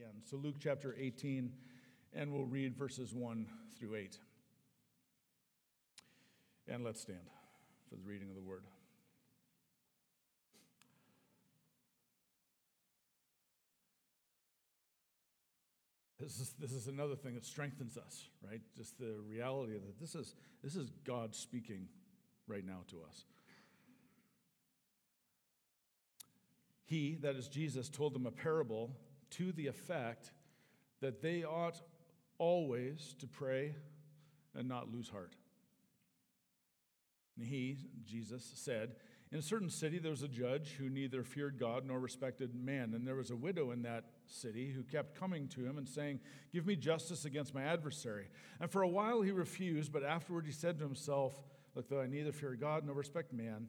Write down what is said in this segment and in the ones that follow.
again. So, Luke chapter 18, and we'll read verses 1 through 8. And let's stand for the reading of the word. This is, this is another thing that strengthens us, right? Just the reality that. This is, this is God speaking right now to us. He, that is Jesus, told them a parable to the effect that they ought always to pray and not lose heart. And he, Jesus, said, In a certain city there was a judge who neither feared God nor respected man. And there was a widow in that city who kept coming to him and saying, Give me justice against my adversary. And for a while he refused, but afterward he said to himself, Look, though I neither fear God nor respect man,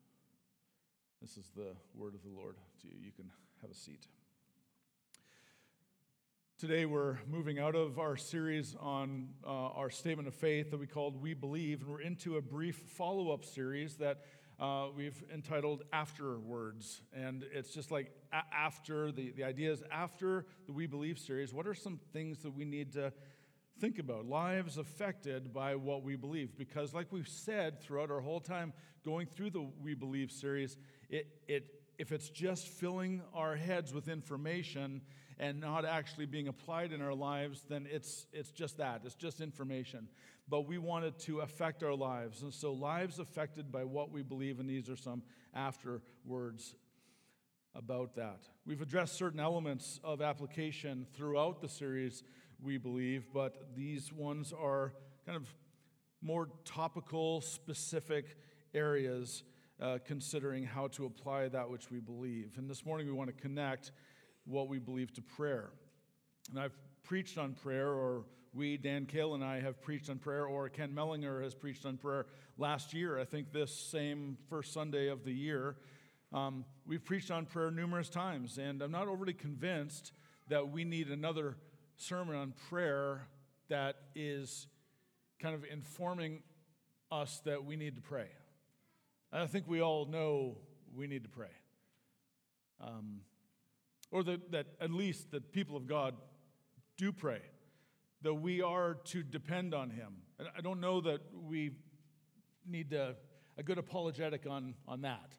This is the word of the Lord to you. You can have a seat. Today, we're moving out of our series on uh, our statement of faith that we called We Believe, and we're into a brief follow up series that uh, we've entitled Afterwards. And it's just like a- after, the, the idea is after the We Believe series, what are some things that we need to think about? Lives affected by what we believe. Because, like we've said throughout our whole time going through the We Believe series, it, it, if it's just filling our heads with information, and not actually being applied in our lives, then it's, it's just that. It's just information. But we want it to affect our lives. And so, lives affected by what we believe, and these are some afterwords about that. We've addressed certain elements of application throughout the series, we believe, but these ones are kind of more topical, specific areas uh, considering how to apply that which we believe. And this morning we want to connect what we believe to prayer. And I've preached on prayer, or we, Dan Kale and I, have preached on prayer, or Ken Mellinger has preached on prayer last year. I think this same first Sunday of the year. Um, we've preached on prayer numerous times, and I'm not overly convinced that we need another sermon on prayer that is kind of informing us that we need to pray. I think we all know we need to pray. Um, or that, that at least the people of God do pray, that we are to depend on Him. And I don't know that we need a, a good apologetic on, on that.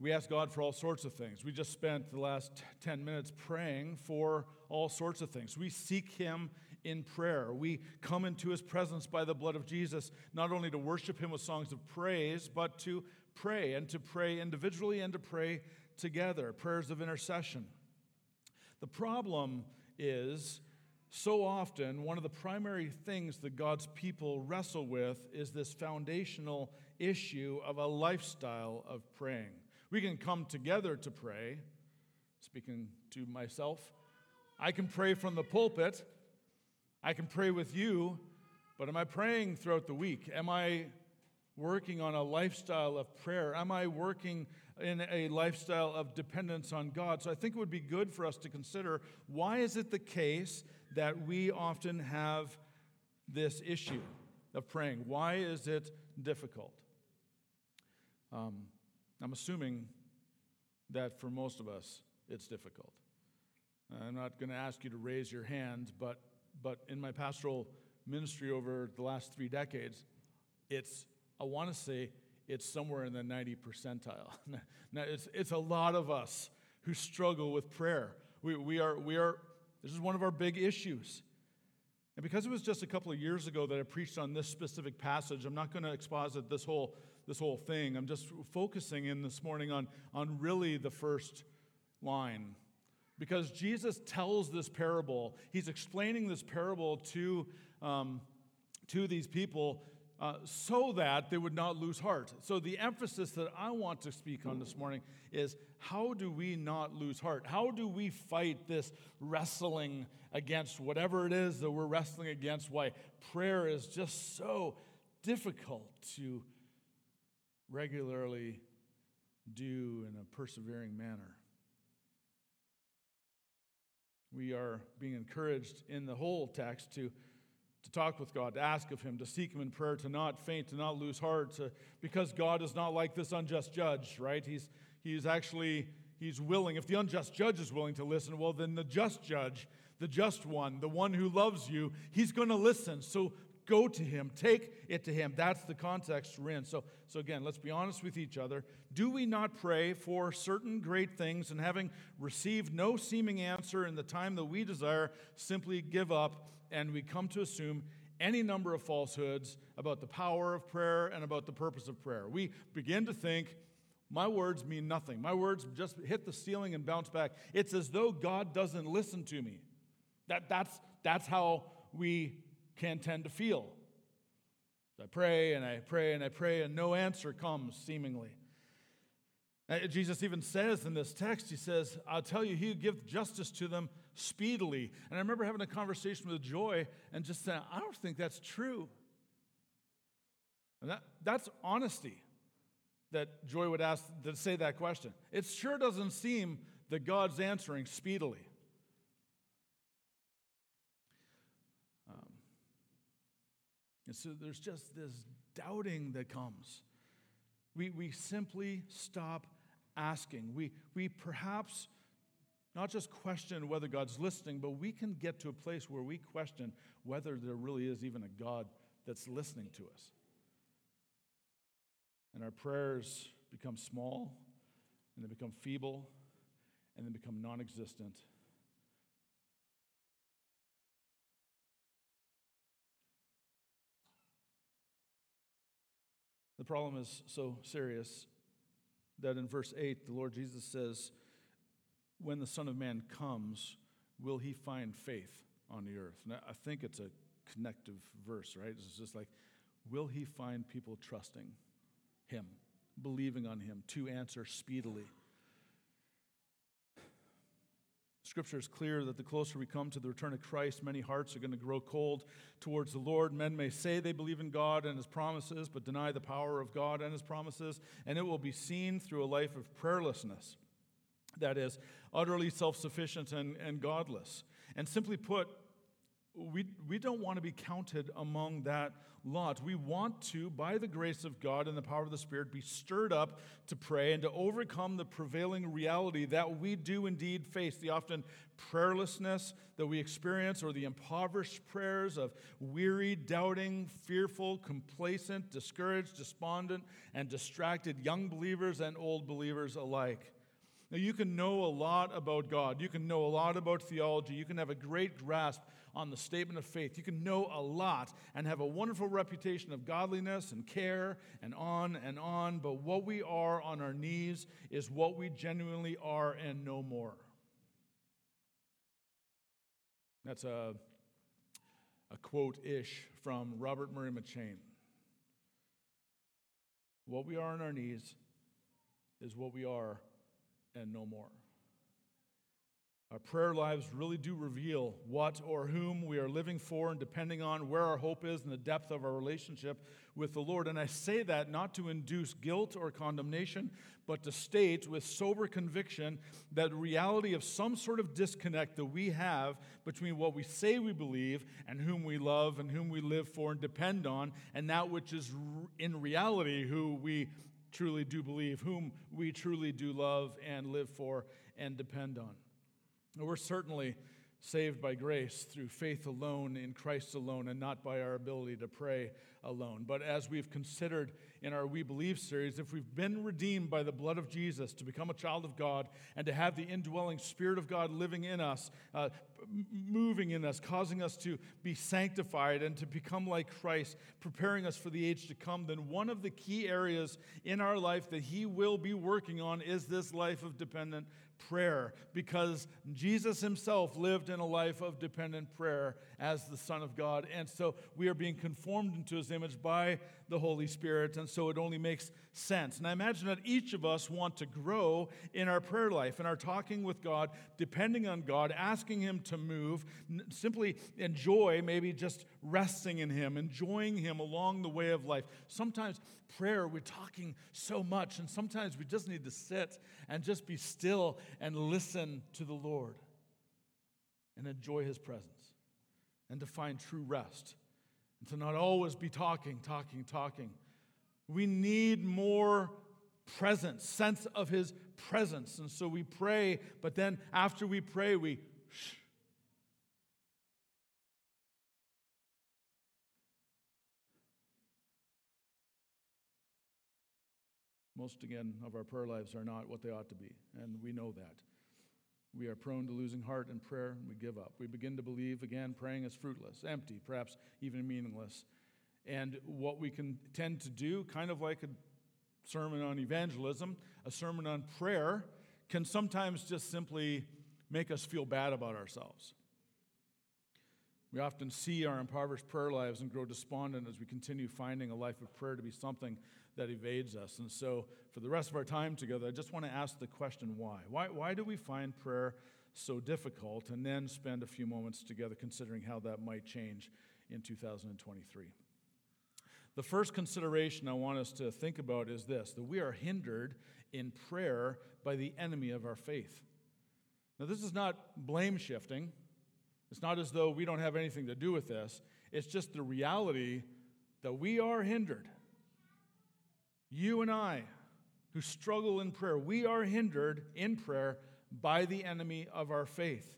We ask God for all sorts of things. We just spent the last 10 minutes praying for all sorts of things. We seek Him in prayer. We come into His presence by the blood of Jesus, not only to worship Him with songs of praise, but to pray and to pray individually and to pray together, prayers of intercession. The problem is so often one of the primary things that God's people wrestle with is this foundational issue of a lifestyle of praying. We can come together to pray, speaking to myself. I can pray from the pulpit. I can pray with you, but am I praying throughout the week? Am I working on a lifestyle of prayer? Am I working in a lifestyle of dependence on God. So I think it would be good for us to consider why is it the case that we often have this issue of praying? Why is it difficult? Um, I'm assuming that for most of us, it's difficult. I'm not going to ask you to raise your hand, but, but in my pastoral ministry over the last three decades, it's, I want to say, it's somewhere in the 90 percentile. now, it's, it's a lot of us who struggle with prayer. We, we, are, we are, this is one of our big issues. And because it was just a couple of years ago that I preached on this specific passage, I'm not going to exposit this whole, this whole thing. I'm just focusing in this morning on, on really the first line. Because Jesus tells this parable, he's explaining this parable to, um, to these people uh, so that they would not lose heart. So, the emphasis that I want to speak on this morning is how do we not lose heart? How do we fight this wrestling against whatever it is that we're wrestling against? Why prayer is just so difficult to regularly do in a persevering manner. We are being encouraged in the whole text to to talk with God, to ask of Him, to seek Him in prayer, to not faint, to not lose heart, to, because God is not like this unjust judge, right? He's, he's actually, He's willing. If the unjust judge is willing to listen, well, then the just judge, the just one, the one who loves you, He's going to listen. So go to Him, take it to Him. That's the context we're in. So, so again, let's be honest with each other. Do we not pray for certain great things and having received no seeming answer in the time that we desire, simply give up? and we come to assume any number of falsehoods about the power of prayer and about the purpose of prayer. We begin to think, my words mean nothing. My words just hit the ceiling and bounce back. It's as though God doesn't listen to me. That, that's, that's how we can tend to feel. I pray and I pray and I pray, and no answer comes, seemingly. Uh, Jesus even says in this text, He says, I'll tell you, He who gives justice to them speedily. And I remember having a conversation with Joy and just saying, I don't think that's true. And that, that's honesty that Joy would ask to say that question. It sure doesn't seem that God's answering speedily. Um, and so there's just this doubting that comes. We, we simply stop asking. We, we perhaps not just question whether God's listening, but we can get to a place where we question whether there really is even a God that's listening to us. And our prayers become small, and they become feeble, and they become non existent. Problem is so serious that in verse 8, the Lord Jesus says, When the Son of Man comes, will he find faith on the earth? And I think it's a connective verse, right? It's just like, Will he find people trusting him, believing on him to answer speedily? Scripture is clear that the closer we come to the return of Christ, many hearts are going to grow cold towards the Lord. Men may say they believe in God and His promises, but deny the power of God and His promises, and it will be seen through a life of prayerlessness. That is, utterly self sufficient and, and godless. And simply put, we, we don't want to be counted among that lot. We want to, by the grace of God and the power of the Spirit, be stirred up to pray and to overcome the prevailing reality that we do indeed face the often prayerlessness that we experience or the impoverished prayers of weary, doubting, fearful, complacent, discouraged, despondent, and distracted young believers and old believers alike. Now, you can know a lot about God. You can know a lot about theology. You can have a great grasp on the statement of faith. You can know a lot and have a wonderful reputation of godliness and care and on and on. But what we are on our knees is what we genuinely are and no more. That's a, a quote ish from Robert Murray McCheyne. What we are on our knees is what we are and no more. Our prayer lives really do reveal what or whom we are living for and depending on where our hope is and the depth of our relationship with the Lord. And I say that not to induce guilt or condemnation, but to state with sober conviction that reality of some sort of disconnect that we have between what we say we believe and whom we love and whom we live for and depend on, and that which is in reality who we truly do believe, whom we truly do love and live for and depend on. We're certainly saved by grace through faith alone in Christ alone and not by our ability to pray alone. But as we've considered in our We Believe series, if we've been redeemed by the blood of Jesus to become a child of God and to have the indwelling Spirit of God living in us, uh, moving in us, causing us to be sanctified and to become like Christ, preparing us for the age to come, then one of the key areas in our life that He will be working on is this life of dependent prayer because Jesus himself lived in a life of dependent prayer as the Son of God. And so we are being conformed into his image by the Holy Spirit. And so it only makes sense. And I imagine that each of us want to grow in our prayer life, in our talking with God, depending on God, asking him to move, simply enjoy maybe just resting in him, enjoying him along the way of life. Sometimes prayer, we're talking so much, and sometimes we just need to sit and just be still and listen to the Lord and enjoy his presence and to find true rest and to not always be talking, talking, talking. We need more presence, sense of his presence. And so we pray, but then after we pray, we shh. Most, again, of our prayer lives are not what they ought to be, and we know that. We are prone to losing heart in prayer, and we give up. We begin to believe, again, praying is fruitless, empty, perhaps even meaningless. And what we can tend to do, kind of like a sermon on evangelism, a sermon on prayer, can sometimes just simply make us feel bad about ourselves. We often see our impoverished prayer lives and grow despondent as we continue finding a life of prayer to be something that evades us. And so, for the rest of our time together, I just want to ask the question why? Why, why do we find prayer so difficult? And then spend a few moments together considering how that might change in 2023. The first consideration I want us to think about is this that we are hindered in prayer by the enemy of our faith. Now, this is not blame shifting. It's not as though we don't have anything to do with this. It's just the reality that we are hindered. You and I, who struggle in prayer, we are hindered in prayer by the enemy of our faith.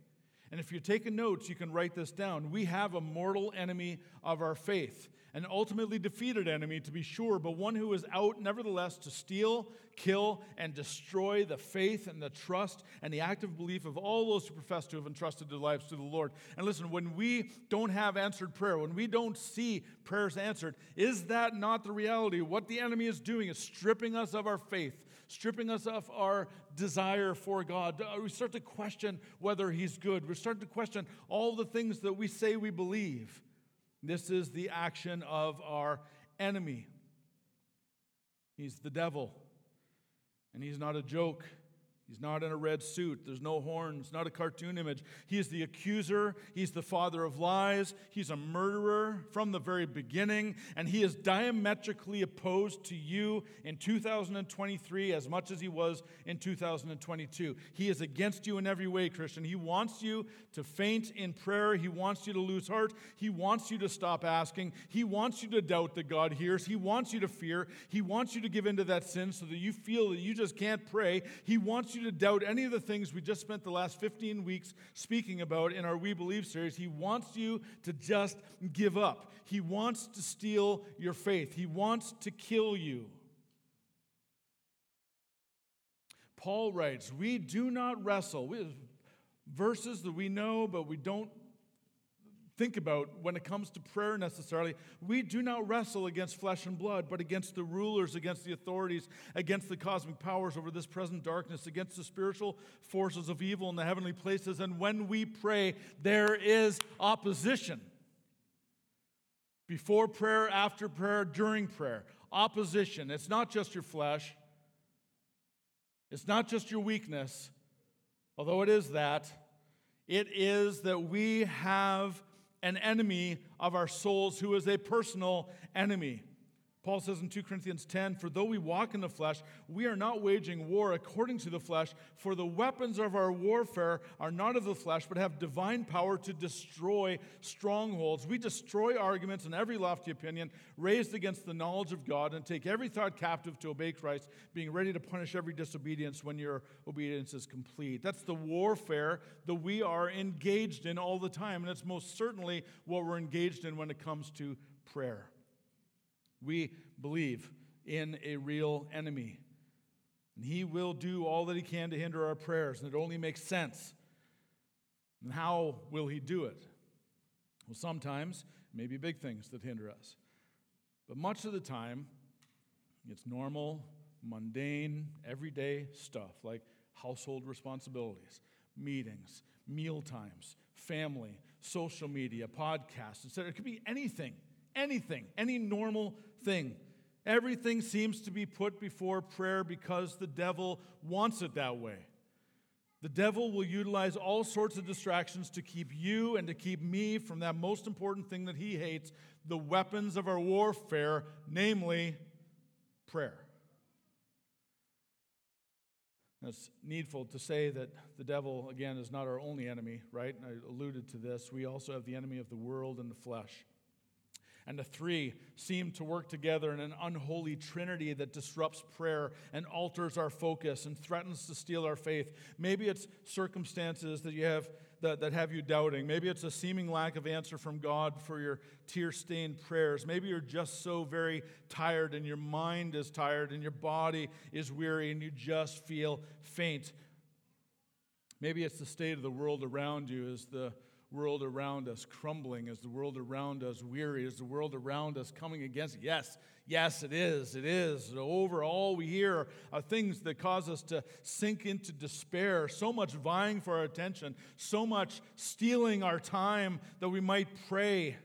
And if you're taking notes, you can write this down. We have a mortal enemy of our faith an ultimately defeated enemy, to be sure, but one who is out, nevertheless, to steal, kill, and destroy the faith and the trust and the active belief of all those who profess to have entrusted their lives to the Lord. And listen, when we don't have answered prayer, when we don't see prayers answered, is that not the reality? What the enemy is doing is stripping us of our faith, stripping us of our desire for God. Uh, we start to question whether He's good. We start to question all the things that we say we believe. This is the action of our enemy. He's the devil, and he's not a joke. He's not in a red suit. There's no horns, not a cartoon image. He is the accuser. He's the father of lies. He's a murderer from the very beginning. And he is diametrically opposed to you in 2023 as much as he was in 2022. He is against you in every way, Christian. He wants you to faint in prayer. He wants you to lose heart. He wants you to stop asking. He wants you to doubt that God hears. He wants you to fear. He wants you to give into that sin so that you feel that you just can't pray. He wants you you to doubt any of the things we just spent the last 15 weeks speaking about in our We Believe series. He wants you to just give up. He wants to steal your faith, He wants to kill you. Paul writes, We do not wrestle. We verses that we know, but we don't think about when it comes to prayer necessarily. We do not wrestle against flesh and blood, but against the rulers, against the authorities, against the cosmic powers over this present darkness, against the spiritual forces of evil in the heavenly places. And when we pray, there is opposition. Before prayer, after prayer, during prayer. Opposition. It's not just your flesh, it's not just your weakness, although it is that. It is that we have an enemy of our souls who is a personal enemy. Paul says in 2 Corinthians 10 For though we walk in the flesh, we are not waging war according to the flesh, for the weapons of our warfare are not of the flesh, but have divine power to destroy strongholds. We destroy arguments and every lofty opinion raised against the knowledge of God and take every thought captive to obey Christ, being ready to punish every disobedience when your obedience is complete. That's the warfare that we are engaged in all the time, and it's most certainly what we're engaged in when it comes to prayer. We believe in a real enemy. And he will do all that he can to hinder our prayers, and it only makes sense. And how will he do it? Well, sometimes maybe big things that hinder us. But much of the time, it's normal, mundane, everyday stuff like household responsibilities, meetings, meal times, family, social media, podcasts, etc. It could be anything, anything, any normal thing. Everything seems to be put before prayer because the devil wants it that way. The devil will utilize all sorts of distractions to keep you and to keep me from that most important thing that he hates the weapons of our warfare, namely prayer. It's needful to say that the devil, again, is not our only enemy, right? I alluded to this. We also have the enemy of the world and the flesh and the three seem to work together in an unholy trinity that disrupts prayer and alters our focus and threatens to steal our faith. Maybe it's circumstances that you have that, that have you doubting. Maybe it's a seeming lack of answer from God for your tear-stained prayers. Maybe you're just so very tired and your mind is tired and your body is weary and you just feel faint. Maybe it's the state of the world around you is the world around us crumbling, as the world around us weary, as the world around us coming against. Yes, yes, it is. It is. Over all we hear are things that cause us to sink into despair, so much vying for our attention, so much stealing our time that we might pray.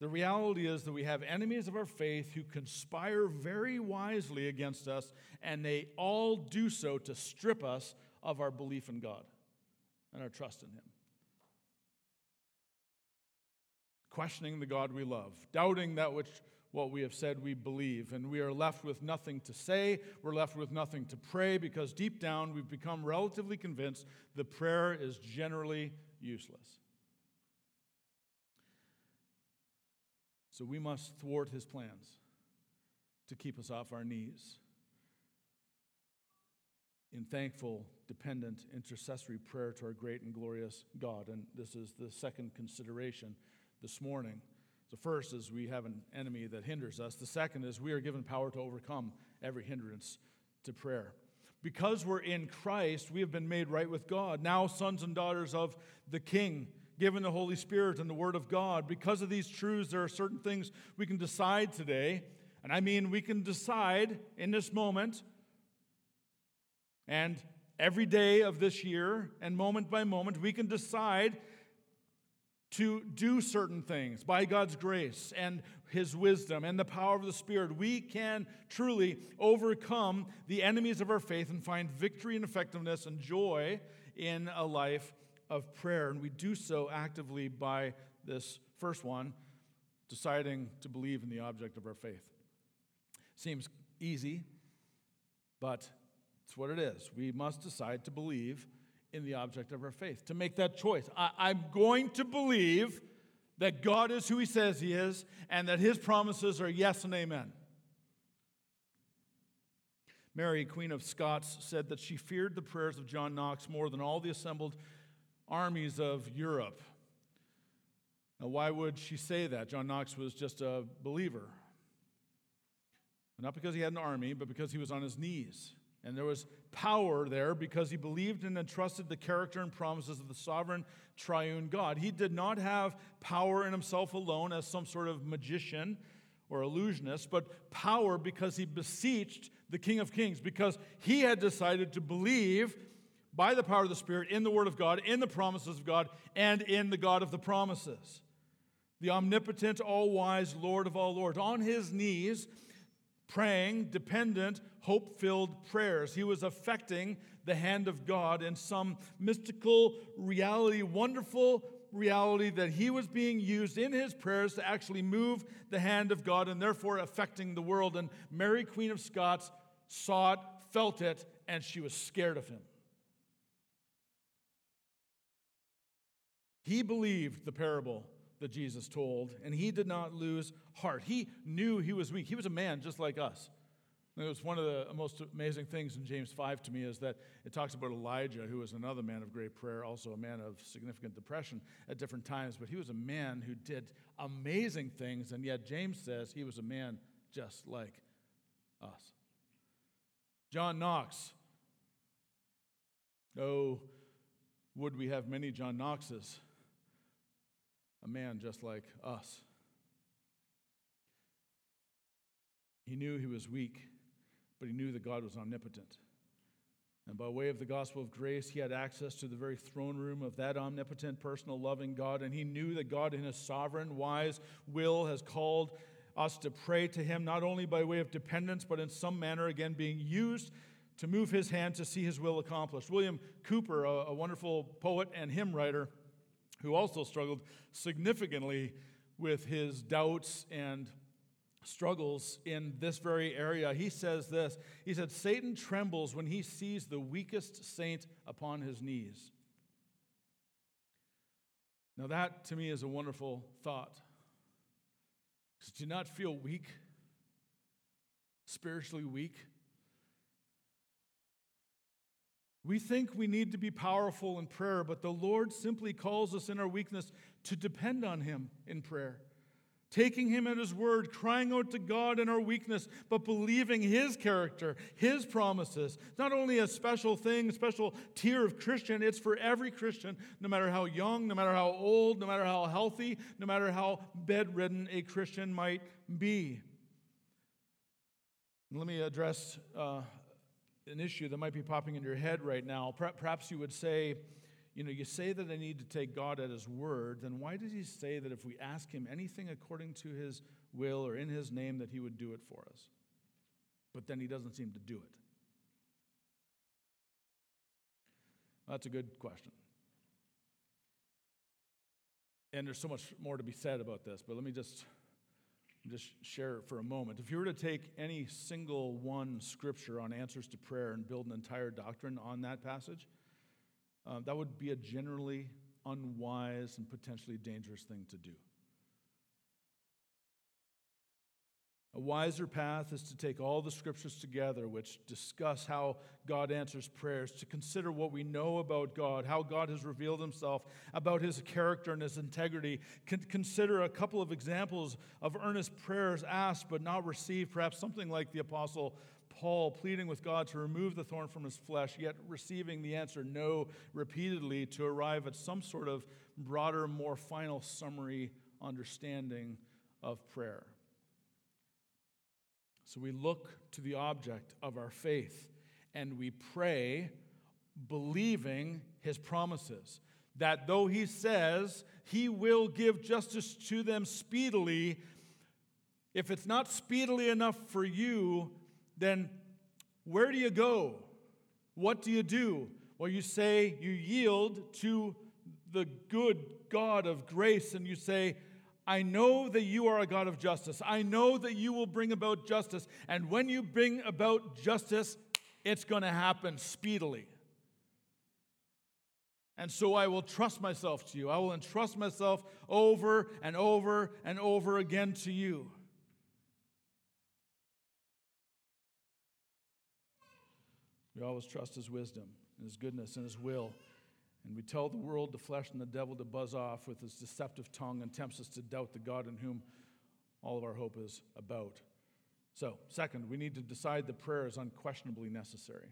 The reality is that we have enemies of our faith who conspire very wisely against us, and they all do so to strip us of our belief in God and our trust in Him. Questioning the God we love, doubting that which what we have said we believe, and we are left with nothing to say, we're left with nothing to pray because deep down we've become relatively convinced the prayer is generally useless. So we must thwart his plans to keep us off our knees in thankful, dependent, intercessory prayer to our great and glorious God. And this is the second consideration this morning. The first is we have an enemy that hinders us. The second is we are given power to overcome every hindrance to prayer. Because we're in Christ, we have been made right with God. Now, sons and daughters of the King, given the Holy Spirit and the Word of God. Because of these truths, there are certain things we can decide today. And I mean, we can decide in this moment and every day of this year and moment by moment, we can decide to do certain things by God's grace and His wisdom and the power of the Spirit. We can truly overcome the enemies of our faith and find victory and effectiveness and joy in a life of prayer. And we do so actively by this first one deciding to believe in the object of our faith. Seems easy, but it's what it is. We must decide to believe in the object of our faith, to make that choice. I, am going to believe that God is who He says He is and that His promises are yes and amen. Mary, Queen of Scots, said that she feared the prayers of John Knox more than all the assembled armies of Europe. Now, why would she say that? John Knox was just a believer. Not because he had an army, but because he was on his knees. And there was power there because he believed and entrusted the character and promises of the sovereign triune God. He did not have power in himself alone as some sort of magician or illusionist, but power because he beseeched the King of Kings, because he had decided to believe by the power of the Spirit in the Word of God, in the promises of God, and in the God of the promises. The omnipotent, all wise Lord of all lords. On his knees, praying dependent, hope filled prayers. He was affecting the hand of God in some mystical reality, wonderful reality that he was being used in his prayers to actually move the hand of God and therefore affecting the world. And Mary, Queen of Scots, saw it, felt it, and she was scared of him. He believed the parable that Jesus told, and he did not lose heart. He knew he was weak. He was a man just like us. And it was one of the most amazing things in James 5 to me is that it talks about Elijah, who was another man of great prayer, also a man of significant depression at different times, but he was a man who did amazing things, and yet James says he was a man just like us. John Knox. Oh, would we have many John Knoxes? A man just like us. He knew he was weak, but he knew that God was omnipotent. And by way of the gospel of grace, he had access to the very throne room of that omnipotent, personal, loving God. And he knew that God, in his sovereign, wise will, has called us to pray to him, not only by way of dependence, but in some manner, again, being used to move his hand to see his will accomplished. William Cowper, a, a wonderful poet and hymn writer, who also struggled significantly with his doubts and struggles in this very area. He says this He said, Satan trembles when he sees the weakest saint upon his knees. Now, that to me is a wonderful thought. Do you not feel weak? Spiritually weak? We think we need to be powerful in prayer, but the Lord simply calls us in our weakness to depend on Him in prayer taking him at his word, crying out to God in our weakness, but believing his character, his promises. Not only a special thing, a special tier of Christian, it's for every Christian, no matter how young, no matter how old, no matter how healthy, no matter how bedridden a Christian might be. Let me address uh, an issue that might be popping in your head right now. Perhaps you would say, you know, you say that I need to take God at His word, then why does He say that if we ask Him anything according to His will or in His name, that He would do it for us? But then He doesn't seem to do it. That's a good question. And there's so much more to be said about this, but let me just, just share it for a moment. If you were to take any single one scripture on answers to prayer and build an entire doctrine on that passage, uh, that would be a generally unwise and potentially dangerous thing to do. A wiser path is to take all the scriptures together, which discuss how God answers prayers, to consider what we know about God, how God has revealed himself, about his character and his integrity. Con- consider a couple of examples of earnest prayers asked but not received, perhaps something like the Apostle Paul pleading with God to remove the thorn from his flesh, yet receiving the answer no repeatedly to arrive at some sort of broader, more final summary understanding of prayer. So we look to the object of our faith and we pray believing his promises. That though he says he will give justice to them speedily, if it's not speedily enough for you, then where do you go? What do you do? Well, you say you yield to the good God of grace and you say, I know that you are a God of justice. I know that you will bring about justice. And when you bring about justice, it's going to happen speedily. And so I will trust myself to you. I will entrust myself over and over and over again to you. We always trust His wisdom and His goodness and His will. And we tell the world, the flesh, and the devil to buzz off with his deceptive tongue and tempts us to doubt the God in whom all of our hope is about. So, second, we need to decide that prayer is unquestionably necessary.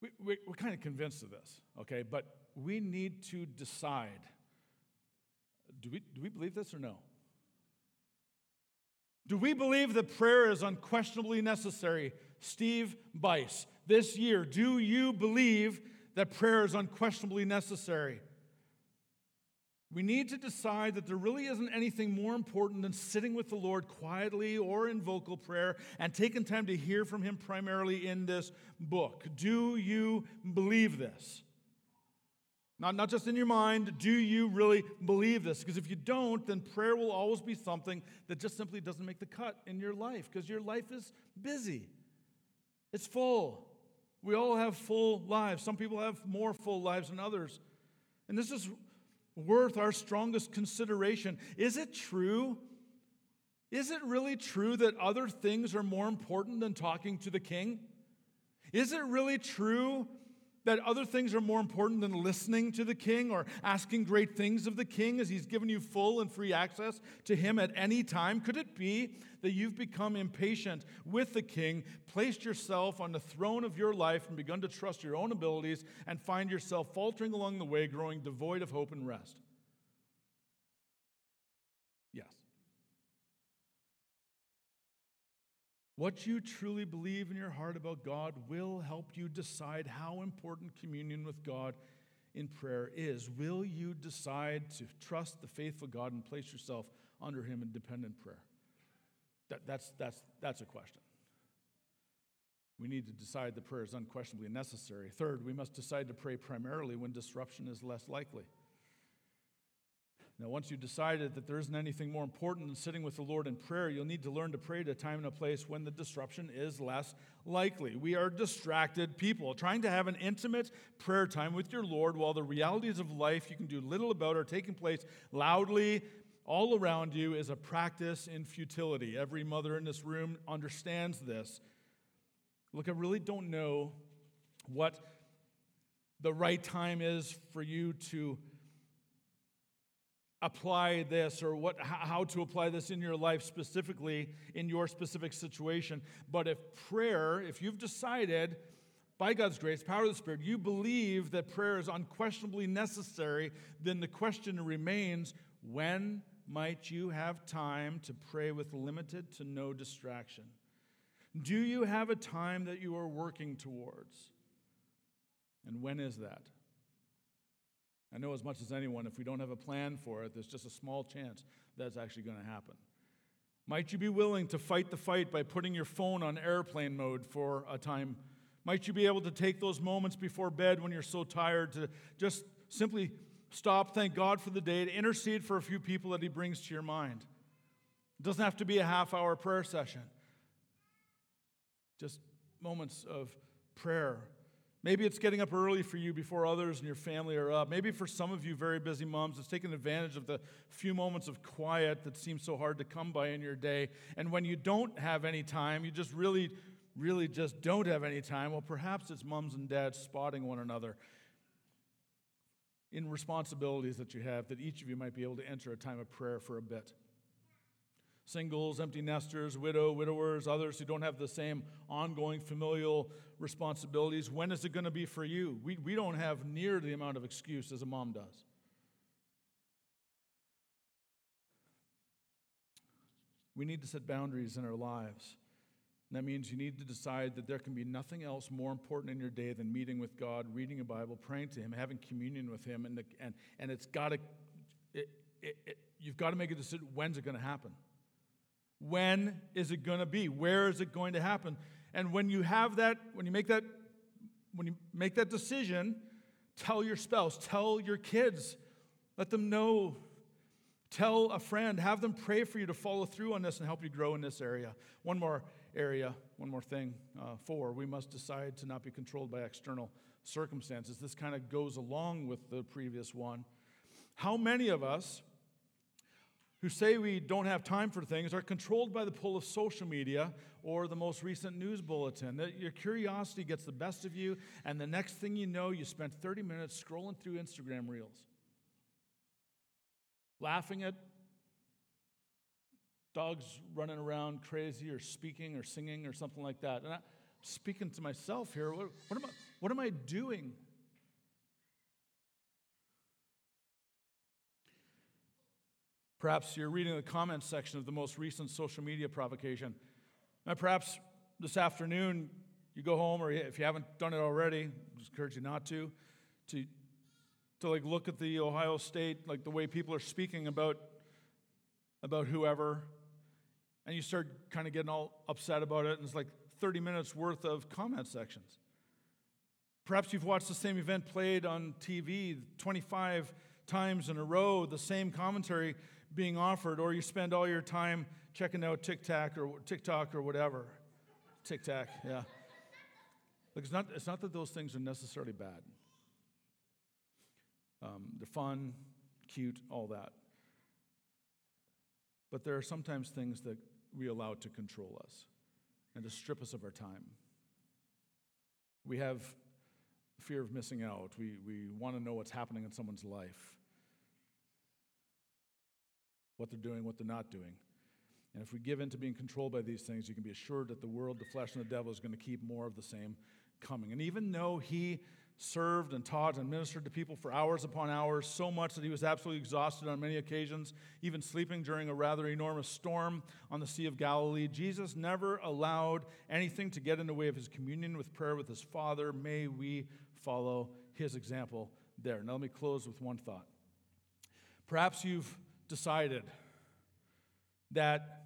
We, we, are kind of convinced of this, okay? But we need to decide do we, do we believe this or no? Do we believe that prayer is unquestionably necessary Steve Bice. This year, do you believe that prayer is unquestionably necessary? We need to decide that there really isn't anything more important than sitting with the Lord quietly or in vocal prayer and taking time to hear from Him primarily in this book. Do you believe this? Not, not just in your mind, do you really believe this? Because if you don't, then prayer will always be something that just simply doesn't make the cut in your life because your life is busy. It's full. We all have full lives. Some people have more full lives than others. And this is worth our strongest consideration. Is it true? Is it really true that other things are more important than talking to the king? Is it really true that other things are more important than listening to the king or asking great things of the king as he's given you full and free access to him at any time? Could it be that you've become impatient with the king, placed yourself on the throne of your life, and begun to trust your own abilities and find yourself faltering along the way, growing devoid of hope and rest? Yes. What you truly believe in your heart about God will help you decide how important communion with God in prayer is. Will you decide to trust the faithful God and place yourself under Him in dependent prayer? That, that's, that's, that's a question. We need to decide the prayer is unquestionably necessary. Third, we must decide to pray primarily when disruption is less likely. Now, once you've decided that there isn't anything more important than sitting with the Lord in prayer, you'll need to learn to pray at a time and a place when the disruption is less likely. We are distracted people. Trying to have an intimate prayer time with your Lord while the realities of life you can do little about are taking place loudly all around you is a practice in futility. Every mother in this room understands this. Look, I really don't know what the right time is for you to apply this or what, how to apply this in your life specifically in your specific situation. But if prayer, if you've decided by God's grace, power of the Spirit, you believe that prayer is unquestionably necessary, then the question remains when might you have time to pray with limited to no distraction? Do you have a time that you are working towards? And when is that? I know as much as anyone, if we don't have a plan for it, there's just a small chance that's actually going to happen. Might you be willing to fight the fight by putting your phone on airplane mode for a time? Might you be able to take those moments before bed when you're so tired to just simply stop, thank God for the day, to intercede for a few people that He brings to your mind? It doesn't have to be a half hour prayer session, just moments of prayer Maybe it's getting up early for you before others and your family are up. Maybe for some of you very busy moms, it's taking advantage of the few moments of quiet that seem so hard to come by in your day. And when you don't have any time, you just really, really just don't have any time, well, perhaps it's moms and dads spotting one another in responsibilities that you have that each of you might be able to enter a time of prayer for a bit singles, empty nesters, widow, widowers, others who don't have the same ongoing familial responsibilities. When is it going to be for you? We, we don't have near the amount of excuse as a mom does. We need to set boundaries in our lives. And that means you need to decide that there can be nothing else more important in your day than meeting with God, reading a Bible, praying to Him, having communion with Him, and, the, and, and it's got to, it, it, it, you've got to make a decision when's it going to happen? When is it going to be? Where is it going to happen? And when you have that, when you make that, when you make that decision, tell your spouse, tell your kids, let them know, tell a friend, have them pray for you to follow through on this and help you grow in this area. One more area, one more thing. Uh, four, we must decide to not be controlled by external circumstances. This kind of goes along with the previous one. How many of us who say we don't have time for things are controlled by the pull of social media or the most recent news bulletin. That your curiosity gets the best of you, and the next thing you know, you spent 30 minutes scrolling through Instagram reels, laughing at dogs running around crazy or speaking or singing or something like that. And I'm speaking to myself here, what, what, am, I, what am I doing? Perhaps you're reading the comments section of the most recent social media provocation. And perhaps this afternoon you go home, or if you haven't done it already, I just encourage you not to, to, to like look at the Ohio State, like the way people are speaking about, about whoever, and you start kind of getting all upset about it, and it's like 30 minutes worth of comment sections. Perhaps you've watched the same event played on TV 25 times in a row, the same commentary being offered, or you spend all your time checking out TikTok or TikTok or whatever. TikTok, yeah. Look, it's not, it's not that those things are necessarily bad. Um, they're fun, cute, all that. But there are sometimes things that we allow to control us and to strip us of our time. We have fear of missing out. We, we want to know what's happening in someone's life what they're doing, what they're not doing. And if we give in to being controlled by these things, you can be assured that the world, the flesh, and the devil is going to keep more of the same coming. And even though he served and taught and ministered to people for hours upon hours, so much that he was absolutely exhausted on many occasions, even sleeping during a rather enormous storm on the Sea of Galilee. Jesus never allowed anything to get in the way of his communion with prayer with his Father. May we follow his example there. Now, let me close with one thought. Perhaps you've decided that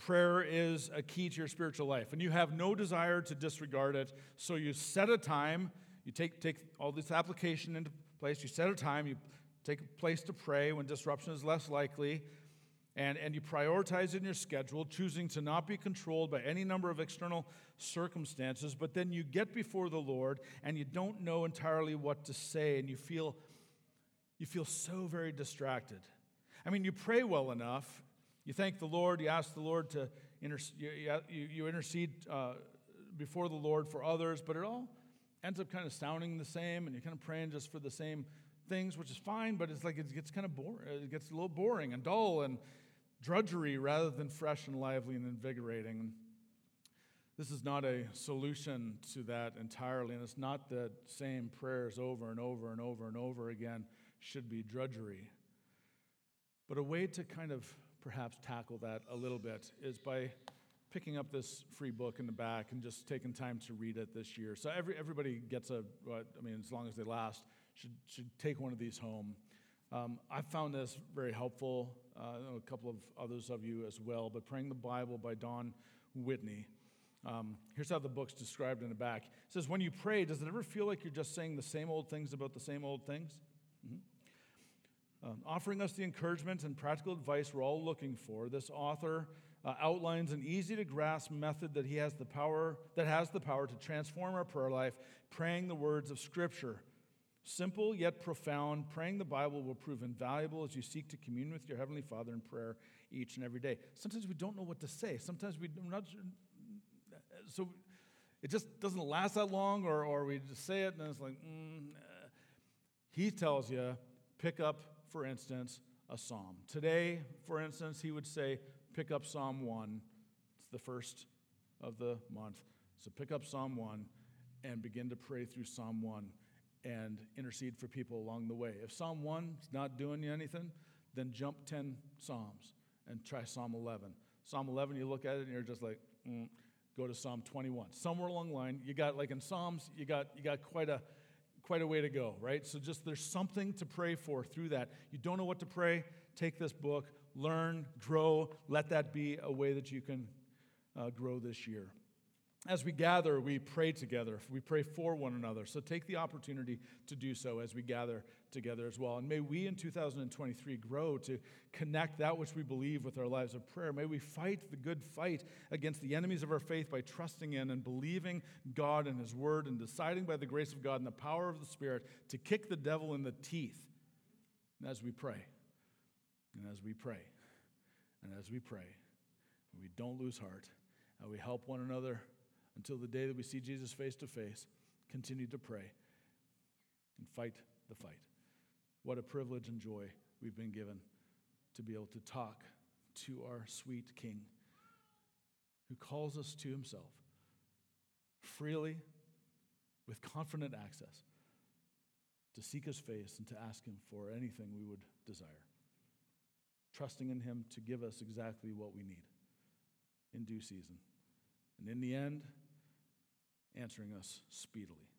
prayer is a key to your spiritual life and you have no desire to disregard it so you set a time you take, take all this application into place you set a time you take a place to pray when disruption is less likely and, and you prioritize in your schedule choosing to not be controlled by any number of external circumstances but then you get before the lord and you don't know entirely what to say and you feel you feel so very distracted i mean you pray well enough you thank the Lord, you ask the Lord to intercede, you, you intercede uh, before the Lord for others, but it all ends up kind of sounding the same, and you're kind of praying just for the same things, which is fine, but it's like it gets kind of boring. It gets a little boring and dull and drudgery rather than fresh and lively and invigorating. This is not a solution to that entirely, and it's not the same prayers over and over and over and over again should be drudgery, but a way to kind of perhaps tackle that a little bit is by picking up this free book in the back and just taking time to read it this year. So every, everybody gets a, I mean, as long as they last, should, should take one of these home. Um, I found this very helpful. Uh, a couple of others of you as well. But Praying the Bible by Don Whitney. Um, here's how the book's described in the back. It says, When you pray, does it ever feel like you're just saying the same old things about the same old things? Mm-hmm um, offering us the encouragement and practical advice we're all looking for. This author uh, outlines an easy to grasp method that he has the power that has the power to transform our prayer life, praying the words of Scripture. Simple yet profound, praying the Bible will prove invaluable as you seek to commune with your Heavenly Father in prayer each and every day. Sometimes we don't know what to say. Sometimes we, are not, so it just doesn't last that long, or, or we just say it and it's like, mm, he tells you, pick up for instance, a psalm. Today, for instance, he would say, pick up Psalm 1. It's the first of the month. So pick up Psalm 1 and begin to pray through Psalm 1 and intercede for people along the way. If Psalm 1 is not doing you anything, then jump 10 Psalms and try Psalm 11. Psalm 11, you look at it and you're just like, mm, go to Psalm 21. Somewhere along the line, you got, like in Psalms, you got, you got quite a quite a way to go, right? So just there's something to pray for through that. You don't know what to pray, take this book, learn, grow. Let that be a way that you can uh, grow this year. As we gather, we pray together. We pray for one another. So take the opportunity to do so as we gather together as well. And may we in 2023 grow to connect that which we believe with our lives of prayer. May we fight the good fight against the enemies of our faith by trusting in and believing God and His Word and deciding by the grace of God and the power of the Spirit to kick the devil in the teeth and as we pray. And as we pray. And as we pray. We don't lose heart. And we help one another until the day that we see Jesus face to face, continue to pray and fight the fight. What a privilege and joy we've been given to be able to talk to our sweet King who calls us to himself freely with confident access to seek his face and to ask him for anything we would desire, trusting in him to give us exactly what we need in due season. And in the end, answering us speedily.